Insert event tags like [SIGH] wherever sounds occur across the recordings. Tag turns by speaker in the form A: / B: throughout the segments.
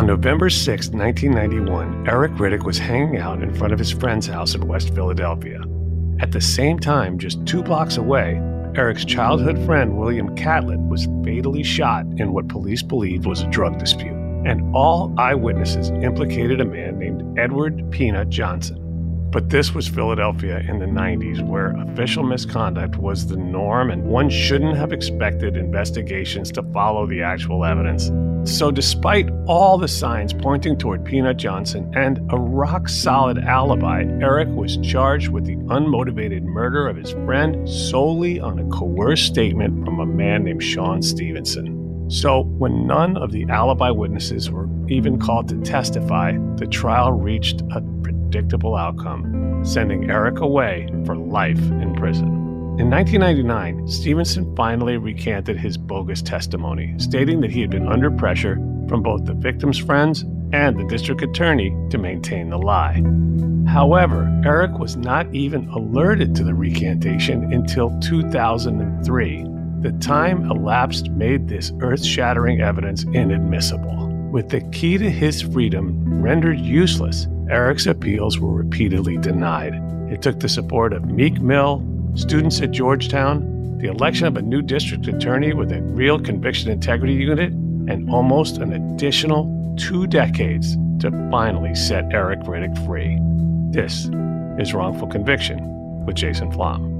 A: On November 6, 1991, Eric Riddick was hanging out in front of his friend's house in West Philadelphia. At the same time, just two blocks away, Eric's childhood friend William Catlett was fatally shot in what police believed was a drug dispute. And all eyewitnesses implicated a man named Edward Peanut Johnson. But this was Philadelphia in the 90s, where official misconduct was the norm, and one shouldn't have expected investigations to follow the actual evidence. So, despite all the signs pointing toward Peanut Johnson and a rock solid alibi, Eric was charged with the unmotivated murder of his friend solely on a coerced statement from a man named Sean Stevenson. So, when none of the alibi witnesses were even called to testify, the trial reached a predictable outcome, sending Eric away for life in prison. In 1999, Stevenson finally recanted his bogus testimony, stating that he had been under pressure from both the victim's friends and the district attorney to maintain the lie. However, Eric was not even alerted to the recantation until 2003. The time elapsed made this earth shattering evidence inadmissible. With the key to his freedom rendered useless, Eric's appeals were repeatedly denied. It took the support of Meek Mill, students at Georgetown, the election of a new district attorney with a real conviction integrity unit, and almost an additional two decades to finally set Eric Riddick free. This is Wrongful Conviction with Jason Flom.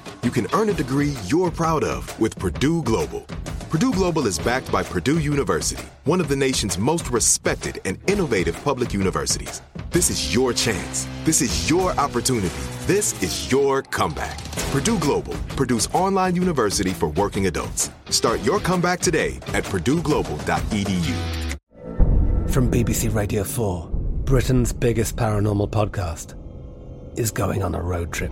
B: you can earn a degree you're proud of with Purdue Global. Purdue Global is backed by Purdue University, one of the nation's most respected and innovative public universities. This is your chance. This is your opportunity. This is your comeback. Purdue Global, Purdue's online university for working adults. Start your comeback today at purdueglobal.edu.
C: From BBC Radio 4, Britain's biggest paranormal podcast is going on a road trip.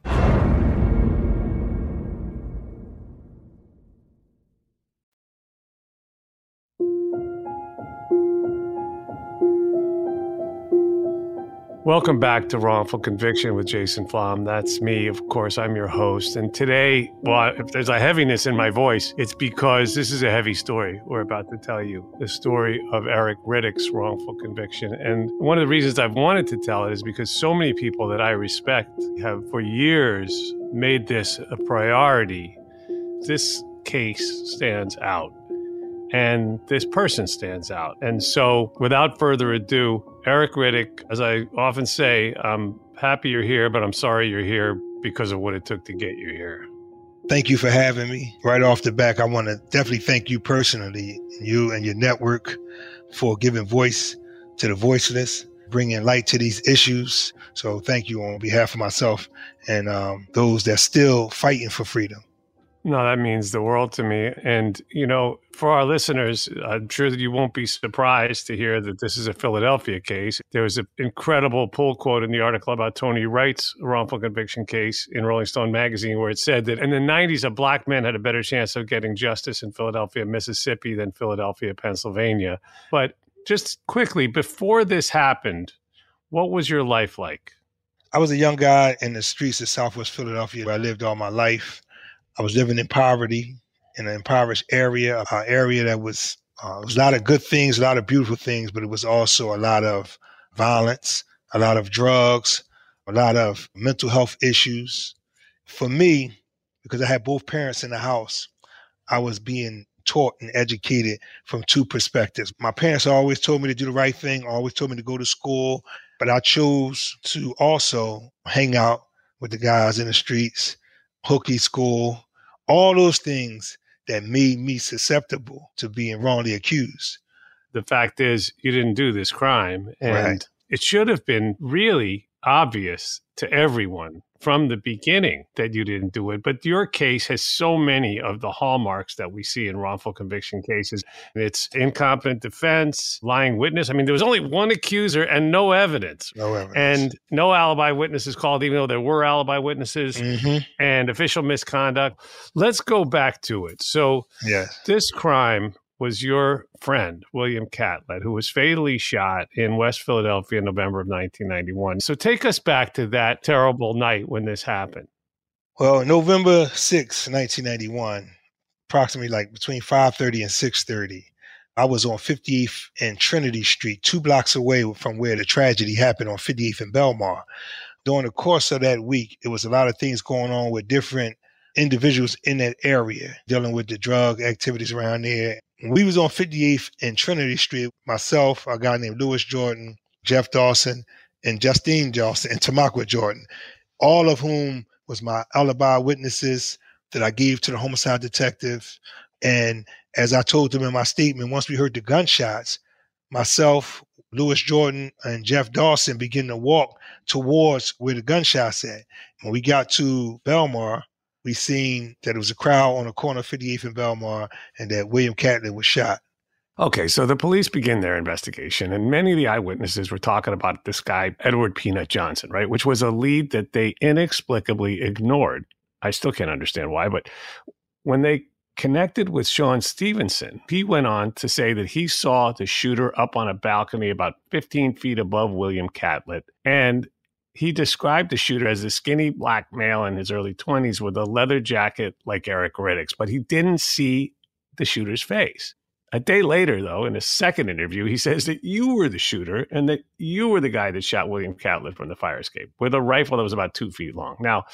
A: Welcome back to Wrongful Conviction with Jason Flom. That's me, of course. I'm your host. And today, well, if there's a heaviness in my voice, it's because this is a heavy story we're about to tell you the story of Eric Riddick's wrongful conviction. And one of the reasons I've wanted to tell it is because so many people that I respect have for years made this a priority. This case stands out and this person stands out. And so, without further ado, Eric Riddick, as I often say, I'm happy you're here, but I'm sorry you're here because of what it took to get you here.
D: Thank you for having me. Right off the back, I want to definitely thank you personally, you and your network, for giving voice to the voiceless, bringing light to these issues. So, thank you on behalf of myself and um, those that are still fighting for freedom.
A: No, that means the world to me. And, you know, for our listeners, I'm sure that you won't be surprised to hear that this is a Philadelphia case. There was an incredible pull quote in the article about Tony Wright's wrongful conviction case in Rolling Stone magazine, where it said that in the 90s, a black man had a better chance of getting justice in Philadelphia, Mississippi than Philadelphia, Pennsylvania. But just quickly, before this happened, what was your life like?
D: I was a young guy in the streets of Southwest Philadelphia where I lived all my life. I was living in poverty in an impoverished area, an area that was uh, was a lot of good things, a lot of beautiful things, but it was also a lot of violence, a lot of drugs, a lot of mental health issues. For me, because I had both parents in the house, I was being taught and educated from two perspectives. My parents always told me to do the right thing, always told me to go to school, but I chose to also hang out with the guys in the streets hooky school, all those things that made me susceptible to being wrongly accused.
A: The fact is, you didn't do this crime, and
D: Right.
A: it should have been really obvious to everyone from the beginning that you didn't do it. But your case has so many of the hallmarks that we see in wrongful conviction cases. It's incompetent defense, lying witness. I mean, there was only one accuser and no evidence.
D: No evidence.
A: And no alibi witnesses called, even though there were alibi witnesses
D: Mhm.
A: and official misconduct. Let's go back to it. So,
D: Yes.
A: this crime was your friend, William Catlett, who was fatally shot in West Philadelphia in November of 1991. So, take us back to that terrible night when this happened.
D: Well, November 6, 1991, approximately like between 5:30 and 6:30, I was on 58th and Trinity Street, two blocks away from where the tragedy happened on 58th and Belmar. During the course of that week, it was a lot of things going on with different individuals in that area dealing with the drug activities around there. We was on 58th and Trinity Street, myself, a guy named Lewis Jordan, Jeff Dawson, and Justine Dawson, and Tamakwa Jordan, all of whom was my alibi witnesses that I gave to the homicide detective. And as I told them in my statement, once we heard the gunshots, myself, Lewis Jordan, and Jeff Dawson began to walk towards where the gunshots at. When we got to Belmar, we seen that it was a crowd on the corner of 58th and Belmar and that William Catlett was shot.
A: Okay, so the police begin their investigation, and many of the eyewitnesses were talking about this guy, Edward Peanut Johnson, right? Which was a lead that they inexplicably ignored. I still can't understand why, but when they connected with Sean Stevenson, he went on to say that he saw the shooter up on a balcony about 15 feet above William Catlett. And he described the shooter as a skinny black male in his early 20s with a leather jacket like Eric Riddick's, but he didn't see the shooter's face. A day later, though, in a second interview, he says that you were the shooter and that you were the guy that shot William Catlett from the fire escape with a rifle that was about two feet long. Now,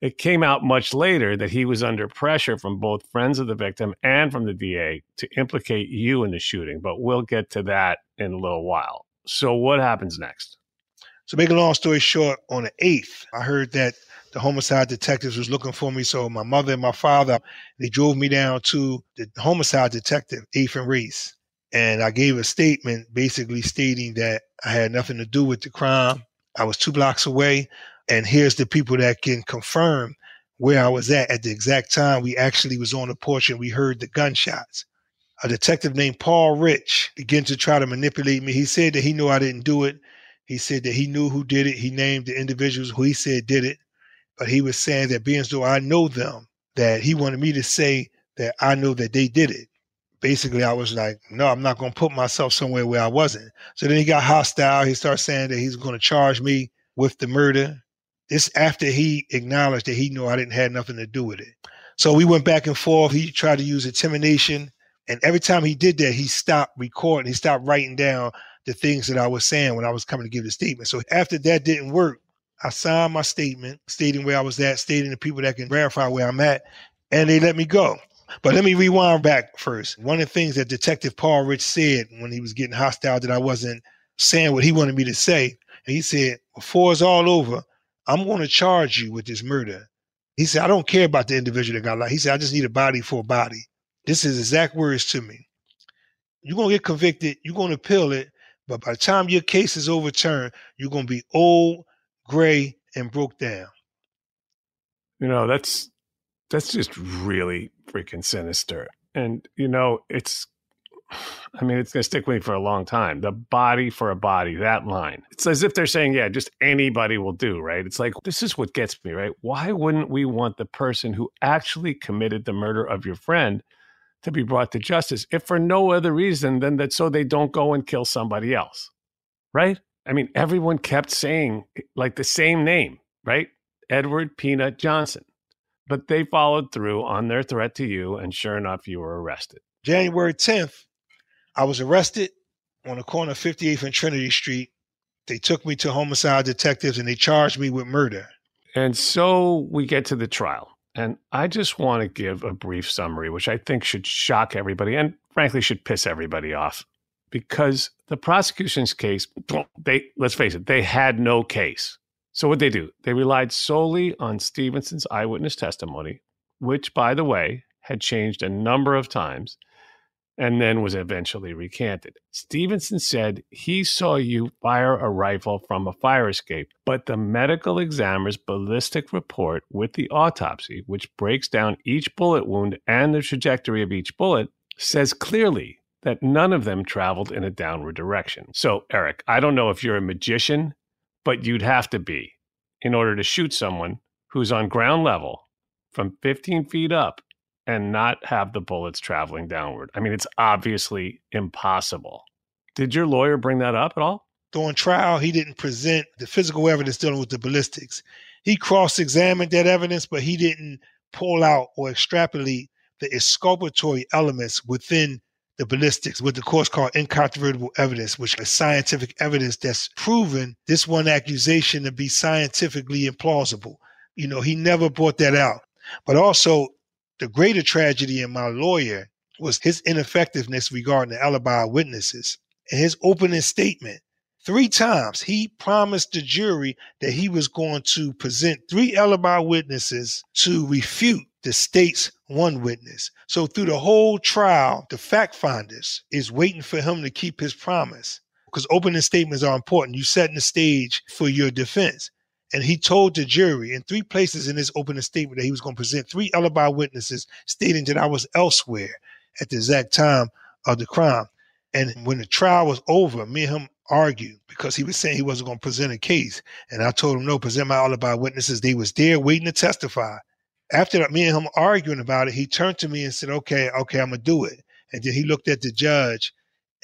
A: it came out much later that he was under pressure from both friends of the victim and from the DA to implicate you in the shooting, but we'll get to that in a little while. So, what happens next?
D: So, make a long story short, on the 8th, I heard that the homicide detectives was looking for me. So, my mother and my father, they drove me down to the homicide detective, Ethan Reese. And I gave a statement basically stating that I had nothing to do with the crime. I was two blocks away. And here's the people that can confirm where I was at at the exact time we actually was on the porch and we heard the gunshots. A detective named Paul Rich began to try to manipulate me. He said that he knew I didn't do it. He said that he knew who did it. He named the individuals who he said did it. But he was saying that being as though I know them, that he wanted me to say that I know that they did it. Basically, I was like, no, I'm not going to put myself somewhere where I wasn't. So then he got hostile. He started saying that he's going to charge me with the murder. This after he acknowledged that he knew I didn't have nothing to do with it. So we went back and forth. He tried to use intimidation. And every time he did that, he stopped recording. He stopped writing down the things that I was saying when I was coming to give the statement. So after that didn't work, I signed my statement stating where I was at, stating the people that can verify where I'm at, and they let me go. But let me rewind back first. One of the things that Detective Paul Rich said when he was getting hostile that I wasn't saying what he wanted me to say, and he said, Before it's all over, I'm going to charge you with this murder. He said, I don't care about the individual that got life. He said, I just need a body for a body. This is exact words to me. You're going to get convicted, you're going to appeal it, but by the time your case is overturned, you're going to be old, gray, and broke down.
A: You know, that's That's just really freaking sinister. And, you know, it's, [SIGHS] I mean, it's going to stick with me for a long time. The body for a body, that line. It's as if they're saying, yeah, just anybody will do, right? It's like, this is what gets me, right? Why wouldn't we want the person who actually committed the murder of your friend to be brought to justice, if for no other reason than that so they don't go and kill somebody else, right? I mean, everyone kept saying like the same name, right? Edward Peanut Johnson. But they followed through on their threat to you, and sure enough, you were arrested.
D: January 10th, I was arrested on the corner of 58th and Trinity Street. They took me to homicide detectives and they charged me with murder.
A: And so we get to the trial. And I just want to give a brief summary, which I think should shock everybody and frankly should piss everybody off. Because the prosecution's case, [CLEARS THROAT] they let's face it, they had no case. So what they do? They relied solely on Stevenson's eyewitness testimony, which by the way had changed a number of times and then was eventually recanted. Stevenson said he saw you fire a rifle from a fire escape, but the medical examiner's ballistic report with the autopsy, which breaks down each bullet wound and the trajectory of each bullet, says clearly that none of them traveled in a downward direction. So, Eric, I don't know if you're a magician, but you'd have to be in order to shoot someone who's on ground level from 15 feet up and not have the bullets traveling downward. I mean, it's obviously impossible. Did your lawyer bring that up at all?
D: During trial, he didn't present the physical evidence dealing with the ballistics. He cross examined that evidence, but he didn't pull out or extrapolate the exculpatory elements within the ballistics, what the court's called incontrovertible evidence, which is scientific evidence that's proven this one accusation to be scientifically implausible. You know, he never brought that out. But also, the greater tragedy in my lawyer was his ineffectiveness regarding the alibi witnesses. In his opening statement, three times he promised the jury that he was going to present three alibi witnesses to refute the state's one witness. So through the whole trial, the fact finders is waiting for him to keep his promise because opening statements are important. You're setting the stage for your defense. And he told the jury in three places in his opening statement that he was going to present three alibi witnesses stating that I was elsewhere at the exact time of the crime. And when the trial was over, me and him argued because he was saying he wasn't going to present a case. And I told him, no, present my alibi witnesses. They was there waiting to testify. After that, me and him arguing about it, he turned to me and said, okay, okay, I'm going to do it. And then he looked at the judge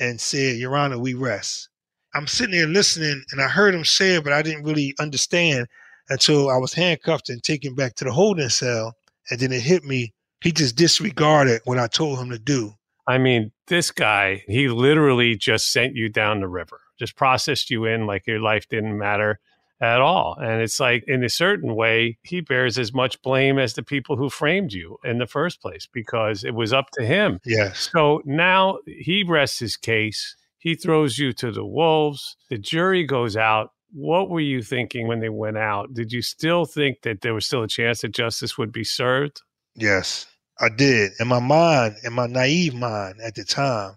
D: and said, Your Honor, we rest. I'm sitting there listening and I heard him say it, but I didn't really understand until I was handcuffed and taken back to the holding cell. And then it hit me. He just disregarded what I told him to do.
A: I mean, this guy, he literally just sent you down the river, just processed you in like your life didn't matter at all. And it's like, in a certain way, he bears as much blame as the people who framed you in the first place because it was up to him.
D: Yes.
A: So now he rests his case. He throws you to the wolves. The jury goes out. What were you thinking when they went out? Did you still think that there was still a chance that justice would be served?
D: Yes, I did. In my mind, in my naive mind at the time,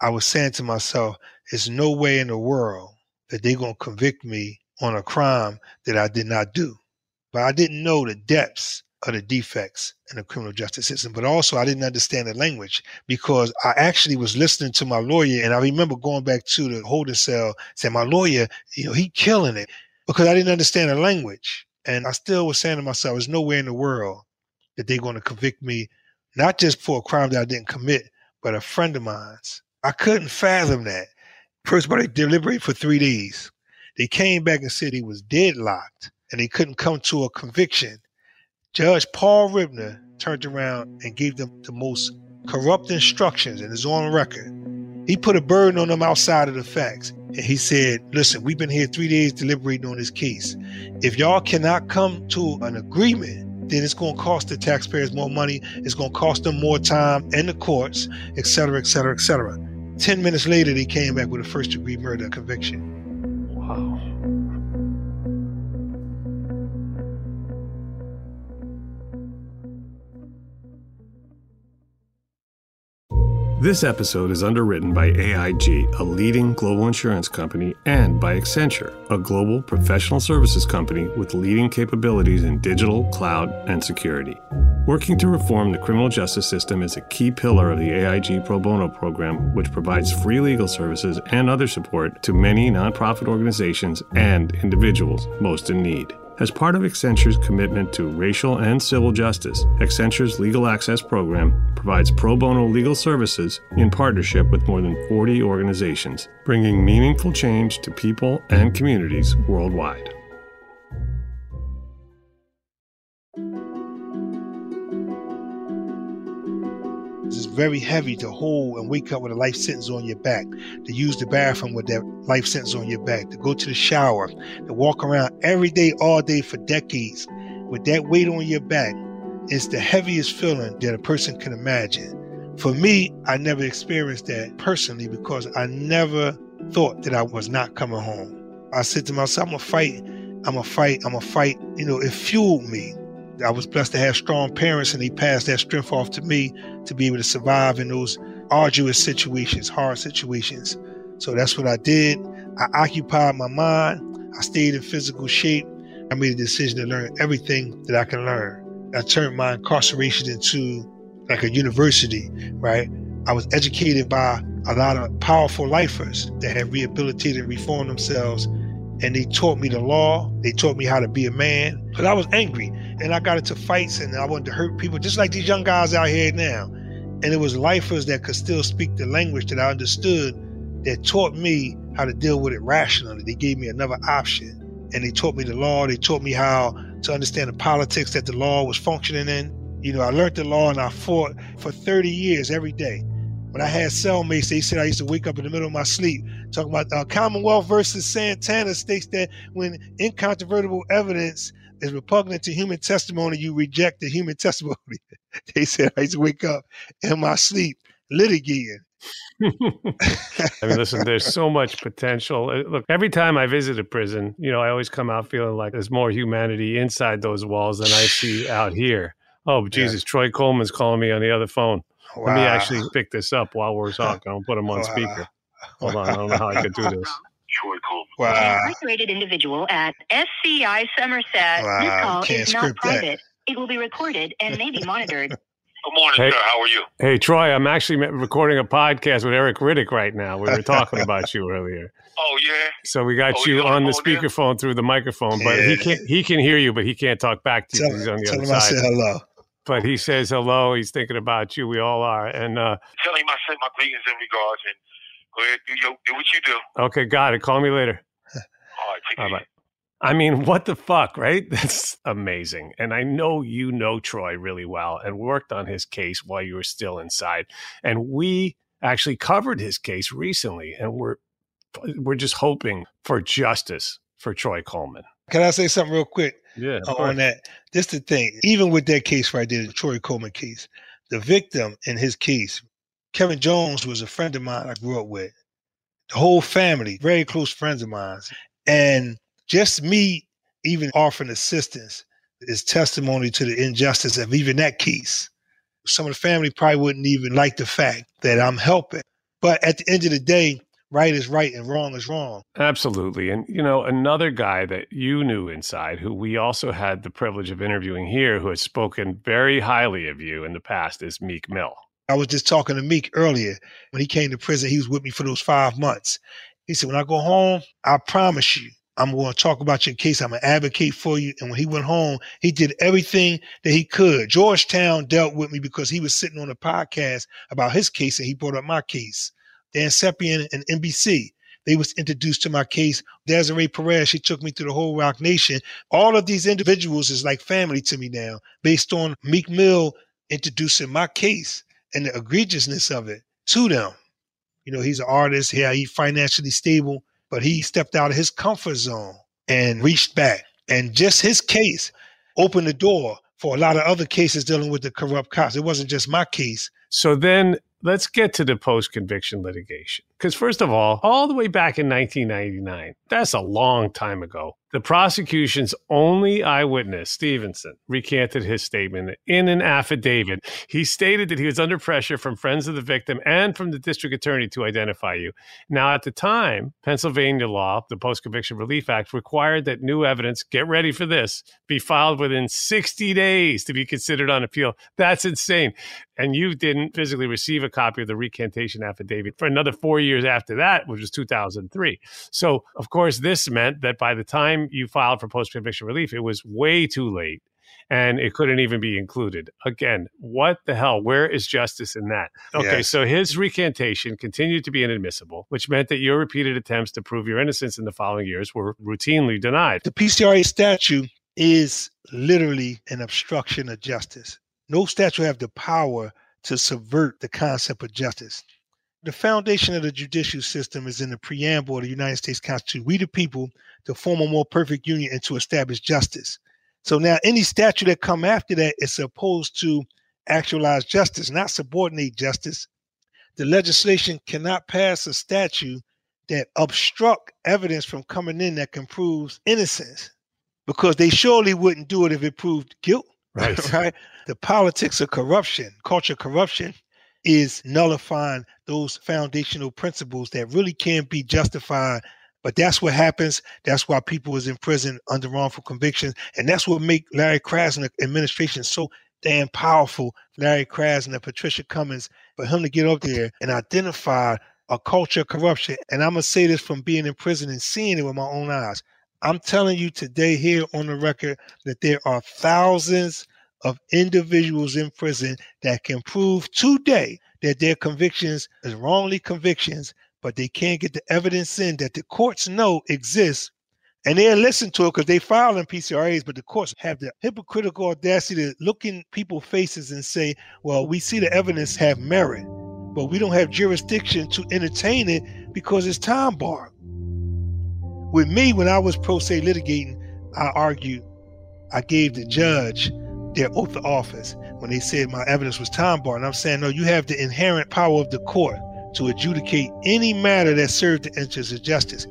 D: I was saying to myself, there's no way in the world that they're going to convict me on a crime that I did not do. But I didn't know the depths of the defects in the criminal justice system. But also, I didn't understand the language because I actually was listening to my lawyer, and I remember going back to the holding cell saying, "My lawyer, you know, he killing it," because I didn't understand the language, and I still was saying to myself, "There's nowhere in the world that they're going to convict me, not just for a crime that I didn't commit, but a friend of mine's." I couldn't fathom that. First all, they deliberated for three days. They came back and said he was deadlocked and they couldn't come to a conviction. Judge Paul Ribner turned around and gave them the most corrupt instructions in his own record. He put a burden on them outside of the facts. And he said, Listen, we've been here three days deliberating on this case. If y'all cannot come to an agreement, then it's going to cost the taxpayers more money. It's going to cost them more time in the courts, et cetera, et cetera, et cetera. 10 minutes later, they came back with a first degree murder conviction.
A: This episode is underwritten by AIG, a leading global insurance company, and by Accenture, a global professional services company with leading capabilities in digital, cloud, and security. Working to reform the criminal justice system is a key pillar of the AIG Pro Bono program, which provides free legal services and other support to many nonprofit organizations and individuals most in need. As part of Accenture's commitment to racial and civil justice, Accenture's Legal Access Program provides pro bono legal services in partnership with more than 40 organizations, bringing meaningful change to people and communities worldwide.
D: It's very heavy to hold and wake up with a life sentence on your back, to use the bathroom with that life sentence on your back, to go to the shower, to walk around every day, all day for decades with that weight on your back. It's the heaviest feeling that a person can imagine. For me, I never experienced that personally because I never thought that I was not coming home. I said to myself, I'm gonna fight, I'm gonna fight, I'm gonna fight. You know, it fueled me. I was blessed to have strong parents, and they passed that strength off to me to be able to survive in those arduous situations, hard situations. So that's what I did. I occupied my mind. I stayed in physical shape. I made a decision to learn everything that I can learn. I turned my incarceration into like a university, right? I was educated by a lot of powerful lifers that had rehabilitated and reformed themselves. And they taught me the law. They taught me how to be a man. But I was angry and I got into fights and I wanted to hurt people, just like these young guys out here now. And it was lifers that could still speak the language that I understood that taught me how to deal with it rationally. They gave me another option. And they taught me the law. They taught me how to understand the politics that the law was functioning in. You know, I learned the law and I fought for 30 years every day. When I had cellmates, they said I used to wake up in the middle of my sleep talking about uh, Commonwealth versus Santana states that when incontrovertible evidence is repugnant to human testimony, you reject the human testimony. [LAUGHS] they said I used to wake up in my sleep litigating. [LAUGHS]
A: I mean, listen, there's so much potential. Uh, Look, every time I visit a prison, you know, I always come out feeling like there's more humanity inside those walls than I see out here. Oh, Jesus, yeah. Troy Coleman's calling me on the other phone. Wow. Let me actually pick this up while we're talking. I'll put him on wow. speaker. Hold on, I don't know how I could do this.
E: Troy Coleman. Wow. Incarcerated individual at SCI Somerset.
D: Wow.
E: This call
D: Can't
E: is not private.
D: That.
E: It will be recorded and may be monitored. [LAUGHS]
F: Good morning, hey, sir. How are you?
A: Hey, Troy. I'm actually recording a podcast with Eric Riddick right now. We were talking about [LAUGHS] you earlier.
F: Oh yeah.
A: So we got oh, you on the speakerphone through the microphone, but yeah. he can he can hear you, but he can't talk back to you.
D: Tell,
A: he's on the
D: tell
A: other
D: him
A: side.
D: I said hello.
A: But he says hello. He's thinking about you. We all are. And uh,
F: tell him I sent my greetings and regards, and go ahead do your, do what you do.
A: Okay, got it. Call me later.
F: All right, take
A: All right. I mean, [LAUGHS] what the fuck, right? That's amazing. And I know you know Troy really well and worked on his case while you were still inside. And we actually covered his case recently and we're we're just hoping for justice for Troy Coleman.
D: Can I say something real quick?
A: Yeah.
D: On that. This the thing. Even with that case right there, the Troy Coleman case, the victim in his case, Kevin Jones was a friend of mine I grew up with. The whole family, very close friends of mine. And just me even offering assistance is testimony to the injustice of even that case. Some of the family probably wouldn't even like the fact that I'm helping. But at the end of the day, right is right and wrong is wrong.
A: Absolutely. And, you know, another guy that you knew inside, who we also had the privilege of interviewing here, who has spoken very highly of you in the past, is Meek Mill.
D: I was just talking to Meek earlier. When he came to prison, he was with me for those five months. He said, When I go home, I promise you, I'm going to talk about your case. I'm going to advocate for you. And when he went home, he did everything that he could. Georgetown dealt with me because he was sitting on a podcast about his case and he brought up my case. Dan Slepian and NBC. They was introduced to my case. Desiree Perez, she took me through the whole Roc Nation. All of these individuals is like family to me now, based on Meek Mill introducing my case and the egregiousness of it to them. You know, he's an artist. Yeah, he's financially stable but he stepped out of his comfort zone and reached back. And just his case opened the door for a lot of other cases dealing with the corrupt cops. It wasn't just my case.
A: So then let's get to the post conviction litigation. Because, first of all, all the way back in 1999, that's a long time ago. The prosecution's only eyewitness, Stevenson, recanted his statement in an affidavit. He stated that he was under pressure from friends of the victim and from the district attorney to identify you. Now, at the time, Pennsylvania law, the Post Conviction Relief Act, required that new evidence, get ready for this, be filed within 60 days to be considered on appeal. That's insane. And you didn't physically receive a copy of the recantation affidavit for another four years after that, which was 2003. So, of course, this meant that by the time time you filed for post conviction relief, it was way too late and it couldn't even be included. Again, what the hell? Where is justice in that? Okay, yes. so his recantation continued to be inadmissible, which meant that your repeated attempts to prove your innocence in the following years were routinely denied.
D: The PCRA statute is literally an obstruction of justice. No statute have the power to subvert the concept of justice. The foundation of the judicial system is in the preamble of the United States Constitution. We the people to form a more perfect union and to establish justice. So now any statute that come after that is supposed to actualize justice, not subordinate justice. The legislation cannot pass a statute that obstruct evidence from coming in that can prove innocence because they surely wouldn't do it if it proved guilt. [LAUGHS]
A: Right.
D: right? The politics of corruption, culture of corruption is nullifying those foundational principles that really can't be justified but that's what happens. That's why people was in prison under wrongful convictions, and that's what make Larry Krasner administration so damn powerful. Larry Krasner, and Patricia Cummings, for him to get up there and identify a culture of corruption. And I'm gonna say this from being in prison and seeing it with my own eyes. I'm telling you today here on the record that there are thousands of individuals in prison that can prove today that their convictions is wrongly convictions, but they can't get the evidence in that the courts know exists. And they'll listen to it because they file in PCRAs, but the courts have the hypocritical audacity to look in people's faces and say, well, we see the evidence have merit, but we don't have jurisdiction to entertain it because it's time barred. With me, when I was pro se litigating, I argued, I gave the judge their oath of office when they said my evidence was time barred. And I'm saying, no, you have the inherent power of the court to adjudicate any matter that serves the interests of justice.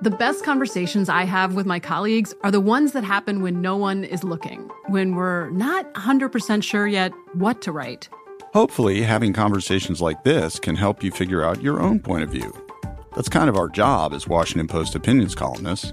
G: The best conversations I have with my colleagues are the ones that happen when no one is looking, when we're not 100% sure yet what to write.
H: Hopefully, having conversations like this can help you figure out your own point of view. That's kind of our job as Washington Post opinions columnists.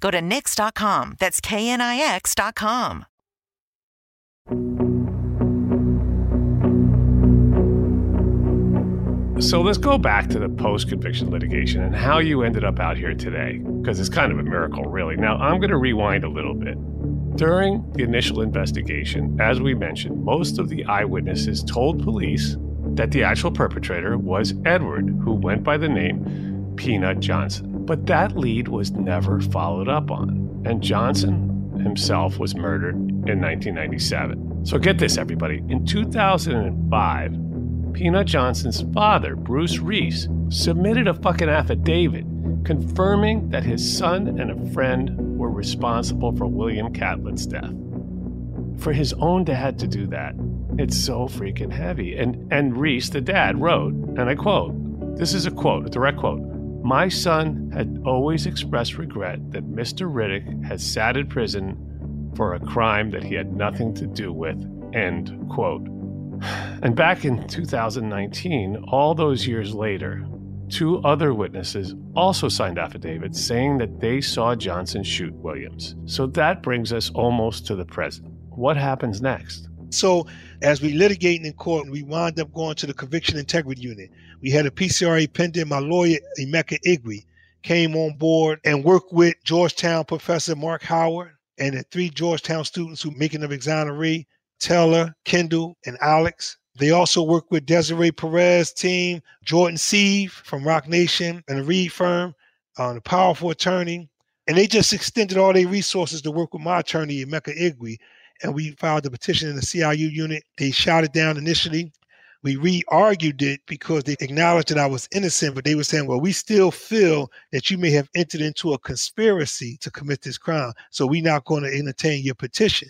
I: Go to knix.com. That's KNIX.com.
A: So let's go back to the post conviction litigation and how you ended up out here today, because it's kind of a miracle, really. Now, I'm going to rewind a little bit. During the initial investigation, as we mentioned, most of the eyewitnesses told police that the actual perpetrator was Edward, who went by the name Peanut Johnson. But that lead was never followed up on, and Johnson himself was murdered in 1997. So get this, everybody. In 2005, Peanut Johnson's father, Bruce Reese, submitted a fucking affidavit confirming that his son and a friend were responsible for William Catlett's death. For his own dad to do that, it's so freaking heavy. And and Reese, the dad, wrote, and I quote, this is a quote, a direct quote. My son had always expressed regret that Mr. Riddick had sat in prison for a crime that he had nothing to do with. End quote. And back in 2019, all those years later, two other witnesses also signed affidavits saying that they saw Johnson shoot Williams. So that brings us almost to the present. What happens next?
D: So, as we litigating in court, we wound up going to the conviction integrity unit. We had a PCRA pending. My lawyer, Emeka Igwe, came on board and worked with Georgetown professor Marc Howard and the three Georgetown students who making of exoneree, Teller, Kendall, and Alex. They also worked with Desiree Perez team, Jordan Siev from Roc Nation and the Reed firm, uh, the powerful attorney. And they just extended all their resources to work with my attorney, Emeka Igwe. And we filed a petition in the CIU unit. They shot it down initially. We re-argued it because they acknowledged that I was innocent, but they were saying, well, we still feel that you may have entered into a conspiracy to commit this crime. So we're not going to entertain your petition.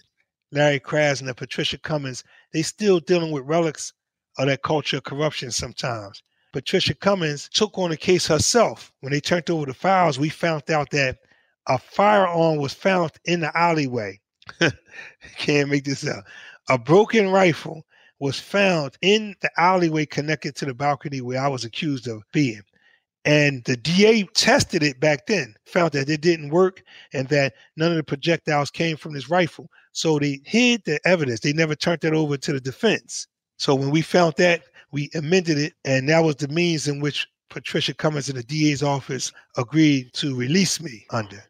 D: Larry Krasner, and Patricia Cummings, they still dealing with relics of that culture of corruption sometimes. Patricia Cummings took on the case herself. When they turned over the files, we found out that a firearm was found in the alleyway. [LAUGHS] Can't make this up. A broken rifle was found in the alleyway connected to the balcony where I was accused of being. And the DA tested it back then, found that it didn't work and that none of the projectiles came from this rifle. So they hid the evidence. They never turned that over to the defense. So when we found that, we amended it, and that was the means in which Patricia Cummings in the DA's office agreed to release me under.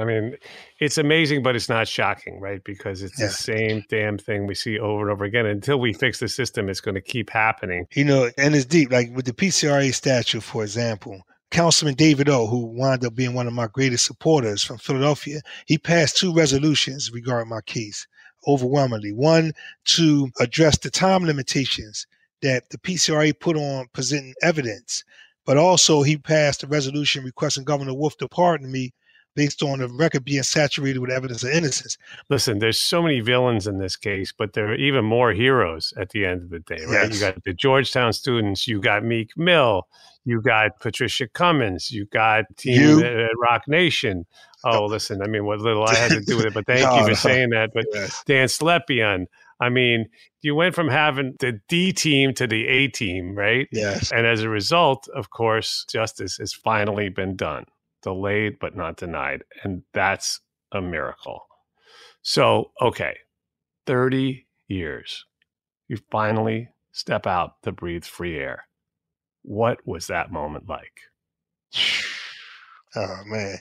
A: I mean, it's amazing, but it's not shocking, right? Because it's yeah. the same damn thing we see over and over again. Until we fix the system, it's going to keep happening.
D: You know, and it's deep. Like with the PCRA statute, for example, Councilman David O, who wound up being one of my greatest supporters from Philadelphia, he passed two resolutions regarding my case overwhelmingly. One, to address the time limitations that the PCRA put on presenting evidence, but also he passed a resolution requesting Governor Wolf to pardon me based on the record being saturated with evidence of innocence.
A: Listen, there's so many villains in this case, but there are even more heroes at the end of the day, right? Yes. You got the Georgetown students, you got Meek Mill, you got Patricia Cummings, you got Team you? Roc Nation. Oh, [LAUGHS] listen, I mean, what little I had to do with it, but [LAUGHS] thank no, you for no. saying that. But yes. Dan Slepian, I mean, you went from having the D team to the A team, right?
D: Yes.
A: And as a result, of course, justice has finally been done delayed but not denied. And that's a miracle. So, okay, 30 years. You finally step out to breathe free air. What was that moment like?
D: Oh, man.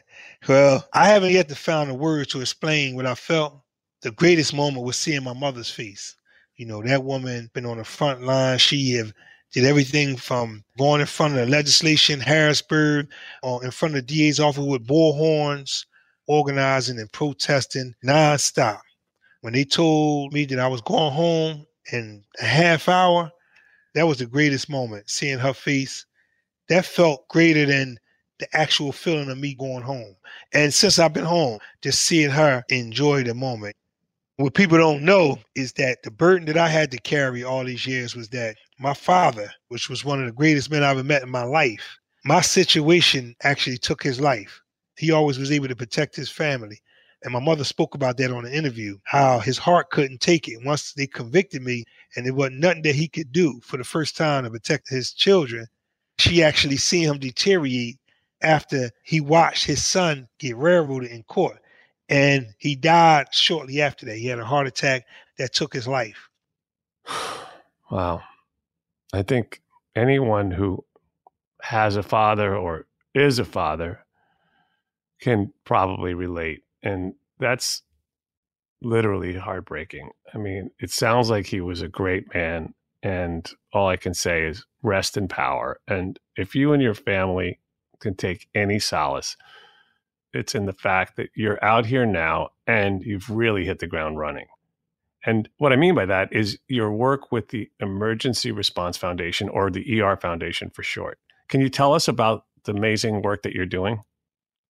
D: Well, I haven't yet found a word to explain what I felt. The greatest moment was seeing my mother's face. You know, that woman been on the front line. She have did everything from going in front of the legislation, Harrisburg, or in front of the DA's office with bullhorns, organizing and protesting nonstop. When they told me that I was going home in a half hour, that was the greatest moment. Seeing her face, that felt greater than the actual feeling of me going home. And since I've been home, just seeing her enjoy the moment. What people don't know is that the burden that I had to carry all these years was that my father, which was one of the greatest men I ever met in my life, my situation actually took his life. He always was able to protect his family. And my mother spoke about that on an interview, how his heart couldn't take it. Once they convicted me and there wasn't nothing that he could do for the first time to protect his children, she actually seen him deteriorate after he watched his son get railroaded in court. And he died shortly after that. He had a heart attack that took his life. [SIGHS]
A: Wow. I think anyone who has a father or is a father can probably relate. And that's literally heartbreaking. I mean, it sounds like he was a great man. And all I can say is rest in power. And if you and your family can take any solace, it's in the fact that you're out here now and you've really hit the ground running. And what I mean by that is your work with the Emergency Response Foundation or the ER Foundation for short. Can you tell us about the amazing work that you're doing?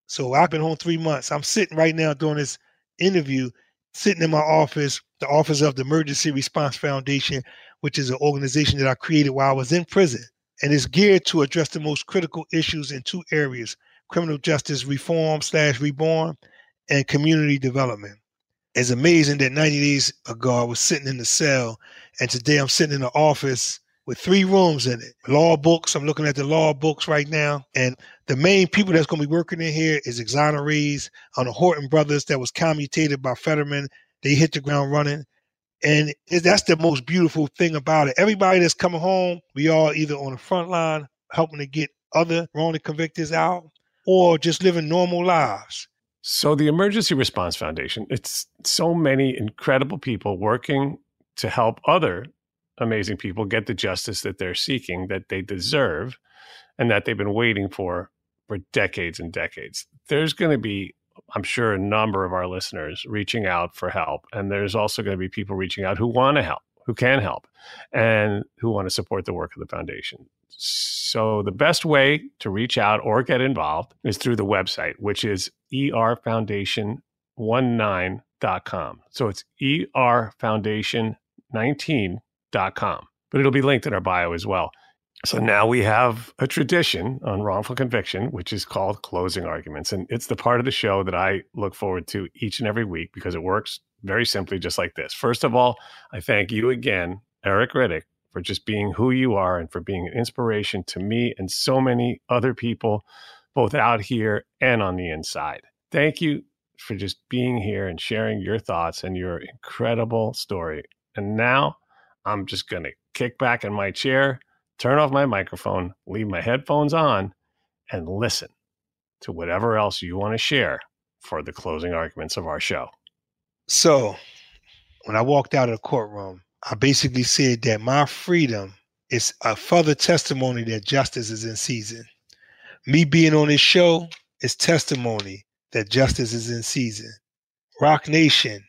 D: So I've been home three months. I'm sitting right now doing this interview, sitting in my office, the office of the Emergency Response Foundation, which is an organization that I created while I was in prison. And it's geared to address the most critical issues in two areas criminal justice reform slash reborn and community development. It's amazing that 90 days ago I was sitting in the cell, and today I'm sitting in the office with three rooms in it. Law books. I'm looking at the law books right now. And the main people that's going to be working in here is exonerees on the Horton brothers that was commutated by Fetterman. They hit the ground running. And that's the most beautiful thing about it. Everybody that's coming home, we all either on the front line helping to get other wrongly convicted out or just living normal lives.
A: So the Emergency Response Foundation, it's so many incredible people working to help other amazing people get the justice that they're seeking, that they deserve, and that they've been waiting for for decades and decades. There's going to be, I'm sure, a number of our listeners reaching out for help. And there's also going to be people reaching out who want to help, who can help, and who want to support the work of the foundation. So the best way to reach out or get involved is through the website, which is erfoundation19.com. So it's erfoundation19.com, but it'll be linked in our bio as well. So now we have a tradition on wrongful conviction, which is called closing arguments. And it's the part of the show that I look forward to each and every week because it works very simply just like this. First of all, I thank you again, Eric Riddick, for just being who you are and for being an inspiration to me and so many other people, both out here and on the inside. Thank you for just being here and sharing your thoughts and your incredible story. And now I'm just going to kick back in my chair, turn off my microphone, leave my headphones on, and listen to whatever else you want to share for the closing arguments of our show.
D: So, when I walked out of the courtroom, I basically said that my freedom is a further testimony that justice is in season. Me being on this show is testimony that justice is in season. Roc Nation,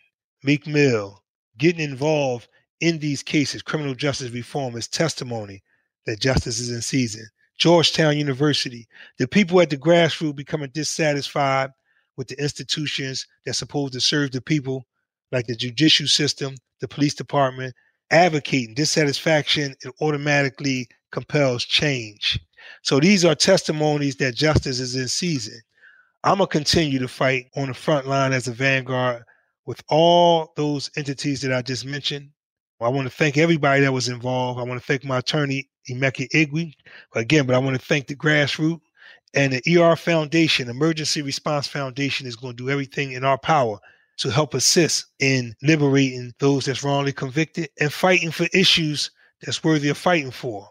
D: Meek Mill, getting involved in these cases, criminal justice reform is testimony that justice is in season. Georgetown University, the people at the grassroots becoming dissatisfied with the institutions that's supposed to serve the people, like the judicial system, the police department, advocating dissatisfaction, it automatically compels change. So these are testimonies that justice is in season. I'm going to continue to fight on the front line as a vanguard with all those entities that I just mentioned. I want to thank everybody that was involved. I want to thank my attorney, Emeka Igwe, again, but I want to thank the grassroots and the ER Foundation, Emergency Response Foundation, is going to do everything in our power to help assist in liberating those that's wrongly convicted and fighting for issues that's worthy of fighting for.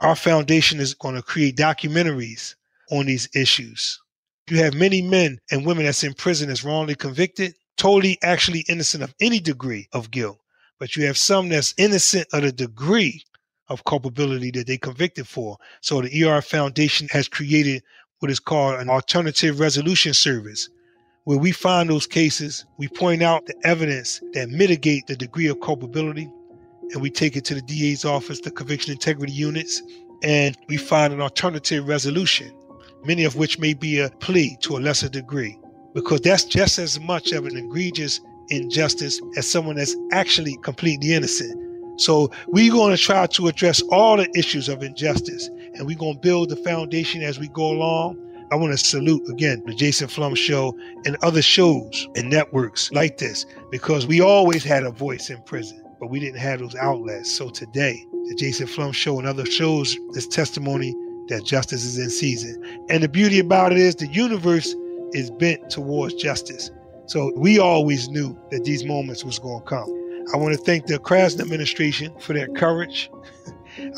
D: Our foundation is going to create documentaries on these issues. You have many men and women that's in prison that's wrongly convicted, totally actually innocent of any degree of guilt. But you have some that's innocent of the degree of culpability that they convicted for. So the ER Foundation has created what is called an alternative resolution service where we find those cases, we point out the evidence that mitigate the degree of culpability, and we take it to the DA's office, the conviction integrity units, and we find an alternative resolution, many of which may be a plea to a lesser degree, because that's just as much of an egregious injustice as someone that's actually completely innocent. So we're going to try to address all the issues of injustice, and we're going to build the foundation as we go along. I want to salute again the Jason Flom Show and other shows and networks like this because we always had a voice in prison, but we didn't have those outlets. So today, the Jason Flom Show and other shows is testimony that justice is in season. And the beauty about it is the universe is bent towards justice. So we always knew that these moments was going to come. I want to thank the Krasner administration for their courage.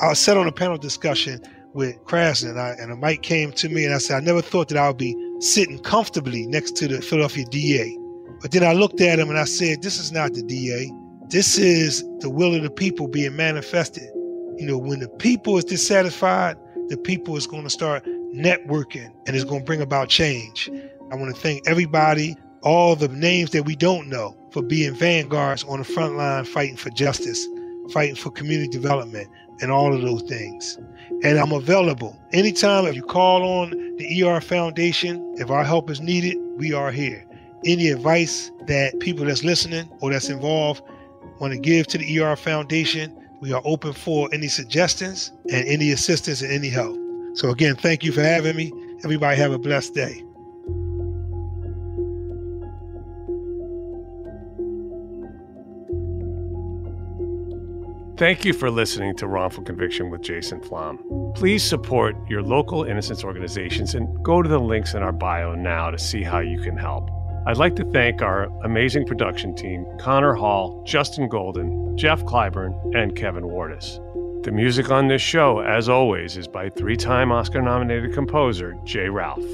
D: I was sat on a panel discussion with Krasner, and, I, and a mic came to me, and I said, I never thought that I would be sitting comfortably next to the Philadelphia DA. But then I looked at him and I said, This is not the DA. This is the will of the people being manifested. You know, when the people is dissatisfied, the people is going to start networking and it's going to bring about change. I want to thank everybody, all the names that we don't know, for being vanguards on the front line fighting for justice, fighting for community development, and all of those things and I'm available. Anytime if you call on the ER Foundation, if our help is needed, we are here. Any advice that people that's listening or that's involved want to give to the ER Foundation, we are open for any suggestions and any assistance and any help. So again, thank you for having me. Everybody have a blessed day.
A: Thank you for listening to Wrongful Conviction with Jason Flom. Please support your local innocence organizations and go to the links in our bio now to see how you can help. I'd like to thank our amazing production team Connor Hall, Justin Golden, Jeff Clyburn, and Kevin Wardis. The music on this show, as always, is by three time Oscar nominated composer J. Ralph.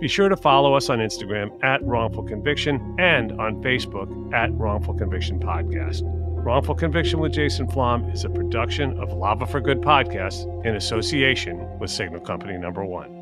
A: Be sure to follow us on Instagram at Wrongful Conviction and on Facebook at Wrongful Conviction Podcast. Wrongful Conviction with Jason Flom is a production of Lava for Good podcast in association with Signal Company Number One.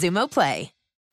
J: Xumo Play.